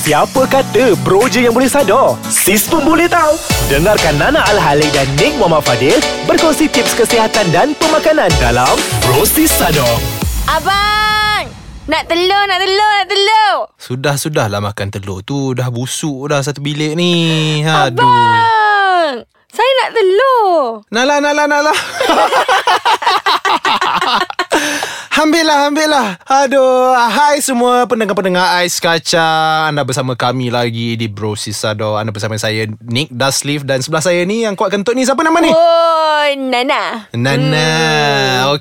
Siapa kata bro je yang boleh sadar? Sis pun boleh tahu. Dengarkan Nana Al-Halik dan Nick Muhammad Fadil berkongsi tips kesihatan dan pemakanan dalam Bro Sis Sadar. Abang! Nak telur, nak telur, nak telur. Sudah-sudahlah makan telur tu Dah busuk dah satu bilik ni Aduh Abang! Saya nak telur. Nala, Nala, Nala Ambillah, ambillah Aduh Hai semua pendengar-pendengar Ais Kacang Anda bersama kami lagi di Bro Sisado. Anda bersama saya Nick Dasleaf Dan sebelah saya ni Yang kuat kentut ni Siapa nama ni? Oh, Nana. Nana.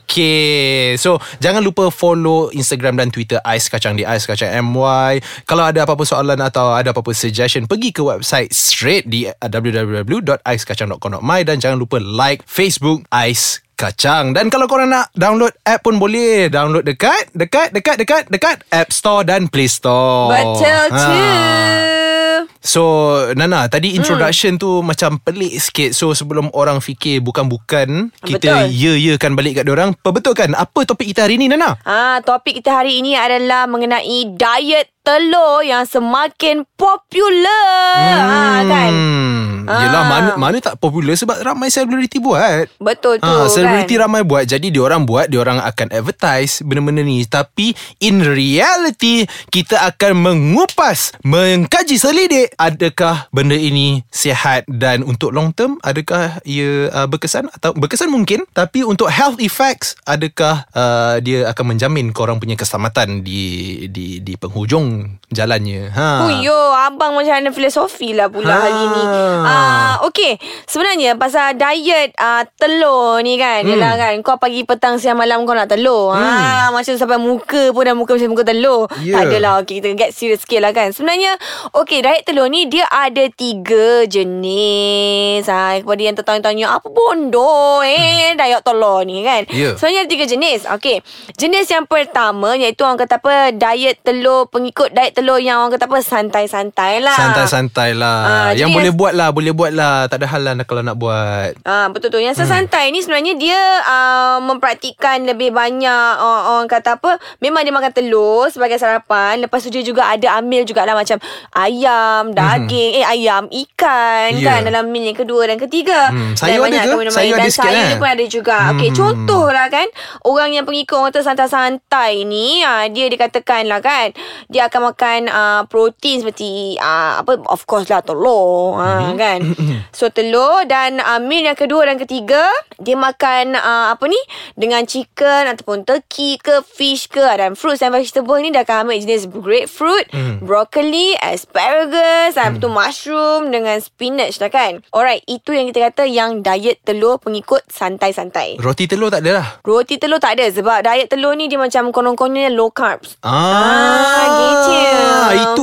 Okay So Jangan lupa follow Instagram dan Twitter Ais Kacang Di Ais Kacang MY Kalau ada apa-apa soalan Atau ada apa-apa suggestion Pergi ke website Straight di www.aiskacang.com.my Dan jangan lupa like Facebook Ais Kacang Dan kalau korang nak download app pun boleh Download dekat Dekat Dekat Dekat Dekat App Store dan Play Store Betul Ha. tu. So Nana Tadi introduction hmm. tu Macam pelik sikit So sebelum orang fikir Bukan-bukan Kita ya-yakan balik kat orang Perbetulkan Apa topik kita hari ni Nana? Ah, topik kita hari ini adalah mengenai diet telur yang semakin popular. Ah, kan? Hmm. Yelah Ah. mana, mana tak popular Sebab ramai selebriti buat Betul tu Ha, selebriti kan? ramai buat Jadi diorang buat Diorang akan advertise Benda-benda ni Tapi In reality Kita akan mengupas Mengkaji selidik Adakah benda ini Sihat Dan untuk long term Adakah ia uh, berkesan Atau berkesan mungkin Tapi untuk health effects Adakah uh, Dia akan menjamin Korang punya keselamatan Di di di penghujung Jalannya ha. Oh yo, abang macam ada filosofi lah pula Ha. hari ni. Ah, okay. Sebenarnya pasal diet ah, telur ni kan, hmm. yalah kan, kau pagi petang siang malam kau nak telur. Hmm. Ah, macam sampai muka pun dah muka macam muka telur. Ya. Tak adalah. Okay, kita get serious sikit lah kan. Sebenarnya, okay, diet telur ni dia ada tiga jenis. Ah, kepada yang tertanya-tanya, apa bodoh eh diet telur ni kan. Ya. Sebenarnya ada tiga jenis. Okay. Jenis yang pertama iaitu orang kata apa, diet telur, pengikut diet telur yang orang kata apa, santai-santai lah. Santai-santai lah Ah, Yang jadi boleh yang- buat lah Boleh buat lah Tak ada hal lah Kalau nak buat Ah betul tu. Yang sesantai Hmm. ni sebenarnya dia uh, mempraktikkan lebih banyak uh, orang kata apa? Memang dia makan telur sebagai sarapan. Lepas tu dia juga ada ambil jugalah macam ayam, daging, eh ayam, ikan Hmm. Ya. kan dalam meal yang kedua dan ketiga. Hmm, Dan sayur ada banyak ke? Sayur dan ada sikit, sayur dia pun ada juga. Okey, Hmm. contohlah kan orang yang pengikut orang tu santai-santai ni, uh, dia dikatakan lah kan, dia akan makan uh, protein seperti uh, apa of course lah telur, uh, kan. So telur dan uh, meal yang kedua dan ketiga dia makan uh, apa ni dengan chicken ataupun turkey ke fish ke dan fruits and vegetable ni dia akan ambil jenis grapefruit, Hmm. broccoli, asparagus, mm. tu mushroom dengan spinach lah kan. Alright, itu yang kita kata yang diet telur pengikut santai-santai. Roti telur tak ada lah Roti telur tak ada sebab diet telur ni dia macam konon-kononnya low carbs. Ah, gitu. Itu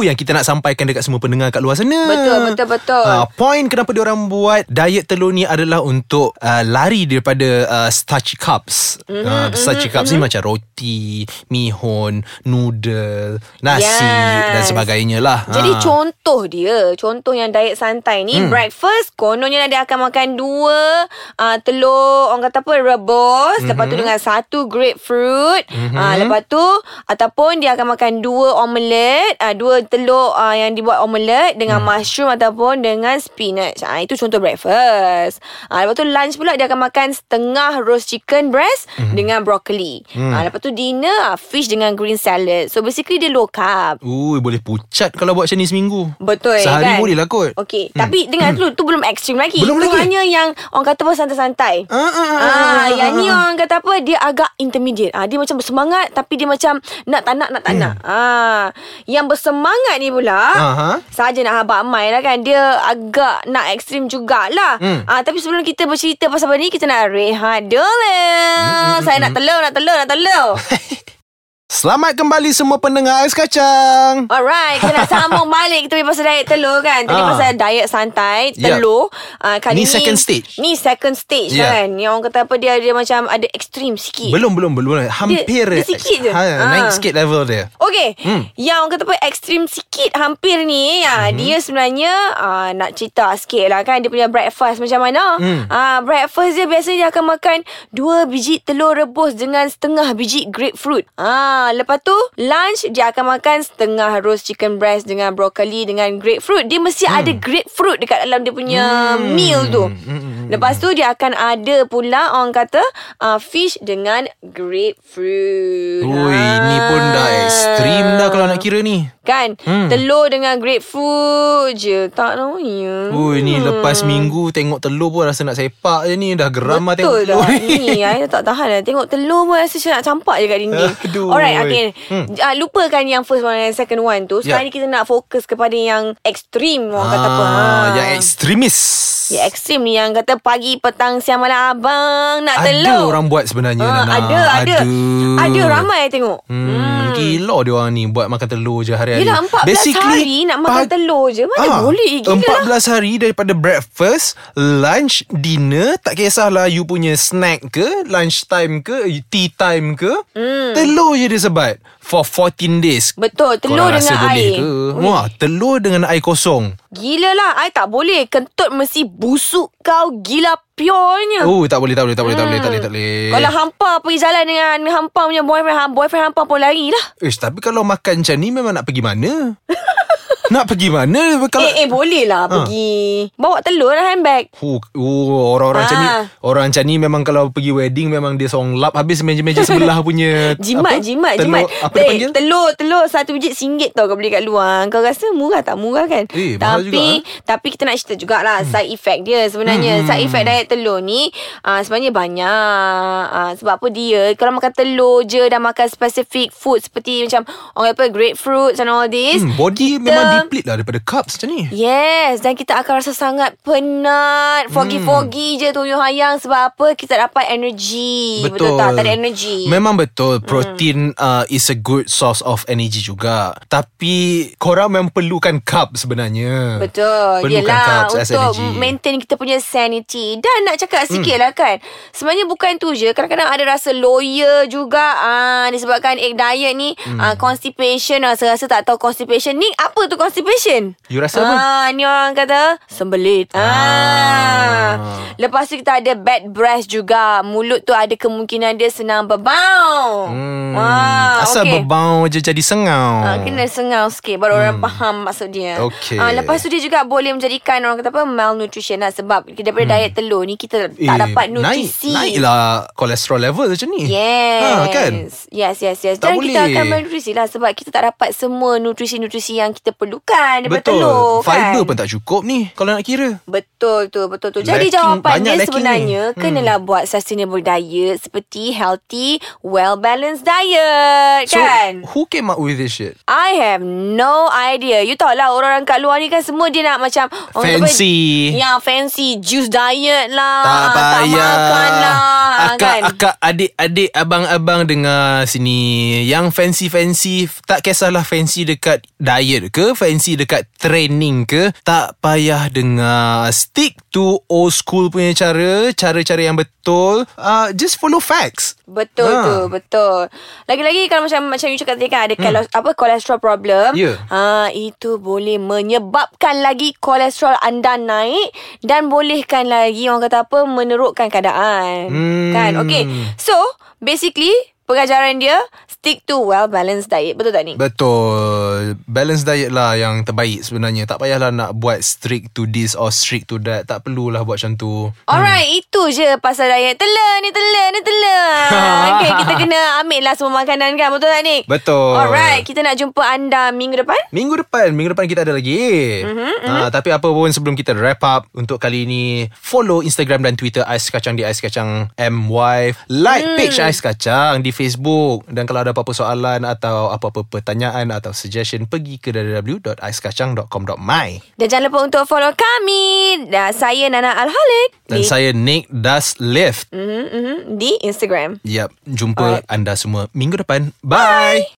yang kita nak sampaikan dekat semua pendengar kat luar sana. Betul, betul, betul. Ah, point kenapa dia orang buat diet telur ni adalah untuk uh, lari daripada uh, starchy carbs. Mhm, Mm-hmm, uh, starchy carbs mm-hmm. ni macam roti, mihun, noodle, nasi Yes. dan sebagainya lah. Jadi Ah. contoh dia Contoh yang diet santai ni hmm. Breakfast Kononnya dia akan makan Dua uh, Telur Orang kata apa Rebus mm-hmm. Lepas tu dengan satu grapefruit mm-hmm. uh, Lepas tu Ataupun dia akan makan Dua omelette uh, Dua telur uh, Yang dibuat omelette Dengan hmm. mushroom Ataupun dengan spinach uh, Itu contoh breakfast uh, Lepas tu lunch pula Dia akan makan Setengah roast chicken breast mm-hmm. Dengan broccoli mm. uh, Lepas tu dinner uh, Fish dengan green salad So basically dia low carb Ui, boleh pucat kalau buat macam ni seminggu. Betul Sehari kan boleh lah kot. Okey hmm. Tapi dengar dulu Tu belum ekstrim lagi Belum Itu lagi? hanya yang Orang kata apa santai-santai Ah, ah, ah, Ah, ah, yang ah, ni ah. orang kata apa Dia agak intermediate ah, Dia macam bersemangat Tapi dia macam Nak tak nak Nak tak nak ah, Yang bersemangat ni pula. Aha. Saja nak habak Mai lah kan. Dia agak Nak ekstrim jugalah. Hmm. ah, Tapi sebelum kita bercerita Pasal benda ni Kita nak rehat dulu. Saya nak telur Nak telur Nak telur Selamat kembali semua pendengar Ais Kacang. Alright, kita nak sambung balik kita pasal diet telur kan. Tadi Ah. pasal diet santai, telur. Uh, kali Ni ni, second stage. Ni second stage Ya. kan. Yang orang kata apa dia dia macam ada ekstrim sikit. Belum, belum, belum. Hampir. dia sikit je. Ha, Ah. Naik sikit level dia. Okey. Hmm. Yang orang kata apa ekstrim sikit hampir ni ya, dia sebenarnya uh, nak cerita sikit lah kan dia punya breakfast macam mana. Hmm. Ah breakfast dia biasanya dia akan makan dua biji telur rebus dengan setengah biji grapefruit. Ah Ah, lepas tu lunch dia akan makan setengah roast chicken breast dengan broccoli dengan grapefruit. Dia mesti hmm. ada grapefruit dekat dalam dia punya hmm. meal tu. Hmm. Lepas tu dia akan ada pula orang kata uh, fish dengan grapefruit. Ui, ah. ni pun dah ekstrim dah kalau nak kira ni. Kan? Hmm. Telur dengan grapefruit je. Tak tahu ya. Ui, ni lepas minggu tengok telur pun rasa nak sepak je ni. Dah geram lah tengok Betul telur dah. Ni, saya tak tahan lah. Tengok telur pun rasa macam nak campak je kat dinding. Aduh. Alright, okay. Hmm. Uh, lupakan yang first one dan second one tu. Sekarang Ya. ni kita nak fokus kepada yang ekstrim. Orang kata apa. Ha. Ah, Yang ekstremis. Yang ekstrim ni yang kata pagi, petang, siang, malam abang nak Ada telur. orang buat sebenarnya Ah, Nana. ada, ada. Ada ramai tengok. Hmm, Gila dia orang ni Buat makan telur je hari-hari Yelah 14 hari nak makan pag- telur je. Mana Ah, boleh? Gila 14 lah. hari daripada breakfast Lunch Dinner Tak kisahlah You punya snack ke Lunch time ke Tea time ke Hmm. Telur je dia sebat For 14 days Betul, telur Korang dengan air. ke? Ui. Wah, telur dengan air kosong Gila lah. I tak boleh. Kentut mesti busuk kau gila purenya. Oh, tak boleh, tak boleh, tak boleh, tak boleh, tak boleh, tak boleh. Hmm. Kalau hampa pergi jalan dengan hampa punya boyfriend, boyfriend hampa pun lari lah. Ish, tapi kalau makan macam ni memang nak pergi mana? nak pergi mana? Kalau Eh, eh boleh lah pergi. Bawa telur lah handbag. Huh, oh, orang-orang macam ni Ah. Orang macam ni memang Kalau pergi wedding Memang dia seorang lap Habis meja-meja sebelah punya Jimat, apa? jimat, telur, jimat. Apa dia Eh, telur, telur satu biji singgit tau kau beli kat luar. Kau rasa murah tak? Murah kan? Eh, tapi, juga, tapi kita nak cerita jugalah hmm. side effect dia sebenarnya. Hmm. Side effect diet telur ni uh, sebenarnya banyak. Uh, sebab apa dia? Kalau makan telur je dan makan specific food seperti macam orang apa grapefruit and all this. hmm, Body kita- memang deplete lah Daripada carbs macam ni. Yes Dan kita akan rasa sangat penat. Foggy-foggy je tuyul hayang Sebab apa? Kita dapat energy. Betul, tak? Tak ada energy. Memang betul. Protein uh, Is a good source of energy juga. Tapi Korang memang perlukan carb sebenarnya. Betul. Perlukan Yelah carbs as Untuk energy. maintain kita punya sanity. Dan nak cakap Hmm. sikit lah kan Sebenarnya bukan tu je. Kadang-kadang ada rasa loya juga ah, Disebabkan egg diet ni Hmm. ah, Constipation Rasa-rasa tak tahu constipation Ni apa tu constipation? You rasa apa? Ah, ni orang kata Sembelit ah. Lepas tu kita ada bad breath juga Mulut tu ada kemungkinan dia senang berbau Hmm, ah, asal okay. bebau je jadi sengau. Ah, kena sengau sikit Baru hmm. orang faham maksud dia Okey. ah, Lepas tu dia juga boleh menjadikan Orang kata apa Malnutrition lah Sebab daripada hmm. diet telur ni Kita Eh, tak dapat nutrisi Naik, naiklah kolesterol level macam ni. Yes Ha, kan? Yes yes yes Tak Dan kita boleh. akan malnutrisi lah Sebab kita tak dapat Semua nutrisi-nutrisi Yang kita perlukan Daripada Betul. telur kan Fiber pun tak cukup ni kalau nak kira. Betul tu, betul tu. Jadi Lacking- jawapan banyak dia lacking sebenarnya ni. Hmm. kenalah buat sustainable diet seperti healthy, well balanced diet, So kan? who came up with this shit? I have no idea. You tahu lah orang-orang kat luar ni kan semua dia nak macam apa, Fancy. Ya, fancy juice diet lah. Tak payah Tak makan lah. Akak, kan? akak, adik-adik, abang-abang dengar sini Yang fancy-fancy Tak kisahlah fancy dekat diet ke Fancy dekat training ke Tak payah dengar Stick to old school punya cara Cara-cara yang betul uh, Just follow facts Betul Ha. tu, betul. Lagi-lagi kalau macam macam you cakap tadi kan ada hmm. apa cholesterol problem. Ya. Ha, itu boleh menyebabkan lagi kolesterol anda naik dan bolehkan lagi orang kata apa menerukkan keadaan. Hmm. Kan? Okay. So, basically pengajaran dia stick to well balanced diet. Betul tak ni? Betul Balance diet lah yang terbaik sebenarnya Tak payahlah nak buat strict to this or strict to that Tak perlulah buat macam tu Alright, hmm. itu je pasal diet. Telur ni telur ni telur. okay, kita kena ambil lah semua makanan kan. Betul tak ni? Betul Alright, kita nak jumpa anda minggu depan. Minggu depan Minggu depan kita ada lagi mm-hmm, uh, Tapi apa pun Sebelum kita wrap up Untuk kali ni Follow Instagram dan Twitter Ais Kacang di Ais Kacang MY Like mm. page Ais Kacang Di Facebook Dan kalau ada apa-apa soalan Atau apa-apa pertanyaan Atau suggestion Pergi ke www.aiskacang.com.my Dan jangan lupa untuk follow kami. Dan saya Nana Al-Halik. Dan di, saya Nick Das Lift mm-hmm, mm-hmm, di Instagram. Yap Jumpa Alright. anda semua Minggu depan Bye, Bye.